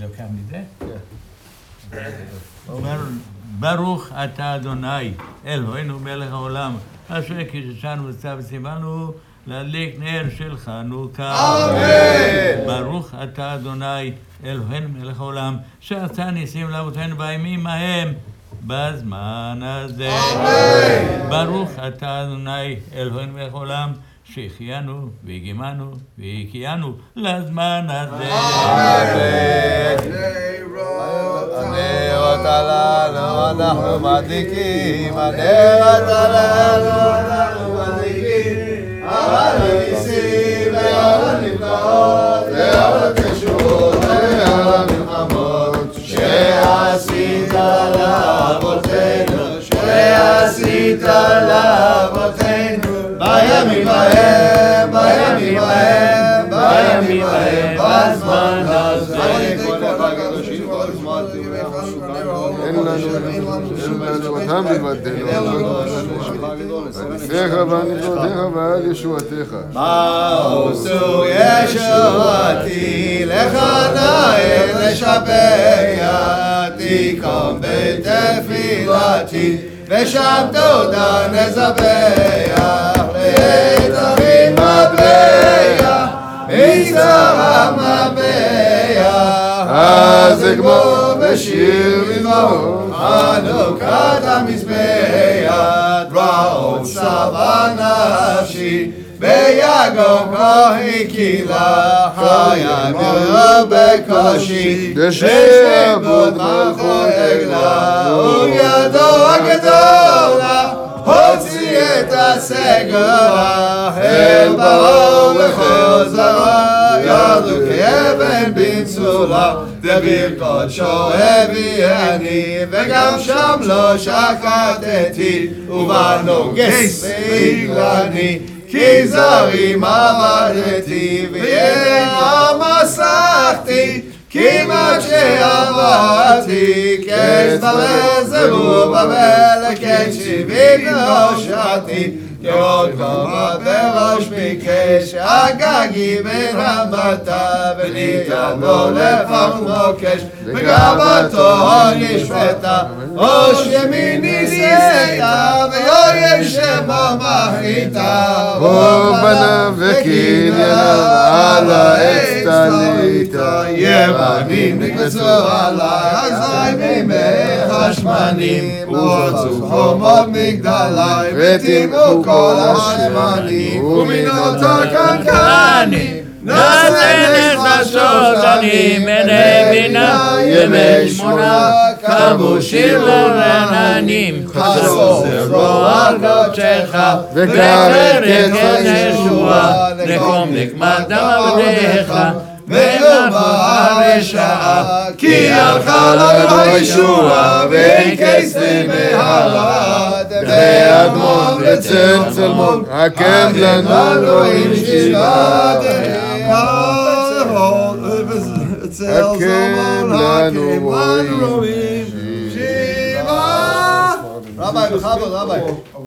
לוקח מזה? ברוך אתה אדוני, אלוהינו מלך העולם, אשר קידשנו וצו וציוונו להדליק נר של חנוכה. אמן. ברוך אתה אדוני, אלוהינו מלך העולם, שעשה ניסים לאבותינו בימים ההם. בזמן הזה. אמן. ברוך אתה אדוני, אלוהינו מלך העולם, שהחיינו והגימנו והקיאנו לזמן הזה. הנרות הללו אנחנו מדליקים, הנרות הללו אנחנו מדליקים, על הניסים ועל הנפלאות ועל התשובות ועל המלחמות שעשית לאבותינו, שעשית לאבותינו בימים ההם, ההם, בימים ההם, בזמן הזה. אין לנו, אין לנו אותם בלבדנו. ניסיך ונפלותיך ועל ישועתך. מעשו ישועתי, לך נאה לשבח, תיקום בתפילתי, ושם תודה נזבח, לעת אחים מטבע, מצרה מטבע, אז אגמור בשיר מזמור, חנוכת המזבח, דרעות סבא נפשי, ביגון כהי קהילה, חיה בקושי, דשעבוד מלכות עגלה, ובידו הגדולה, הוציא את הסגרה, hel baol khozara yadu keben bin zula de bir kot sho evi ani ve sham lo shakat eti u bar no ges ki zari mamareti ve amasakti ki ma che avati kes balezu babel kechi vidoshati ki כעוד קומה בראש ביקש, הגגי בין המטה, וניתן לו לפח מוקש, וגאוותו נשפטה, ראש ימיני נישאת, ויואל שמו מחריתה, ובניו וקנייניו על העץ תליתה. יוונים נקבצו עליי, אזי ממך השמנים, ורצו חומות מגדלי, וטימאו כל השמנים, ומינות הקנקנים. נעשה נשמשות אני מני בינה ימי שמונה קמו שיר לרננים חזור זרוע על קודשך וקרב כן ישועה נקום נקמת דם ולא בא רשעה, כי הלכה לרבו ישוע, ואין כסלי מהרד, ואדמון וצלצלמון, הקם לנו עם שיבת ההרון, וצלצלמון הקם לנו עם שיבת רבי, בכבוד, רבי.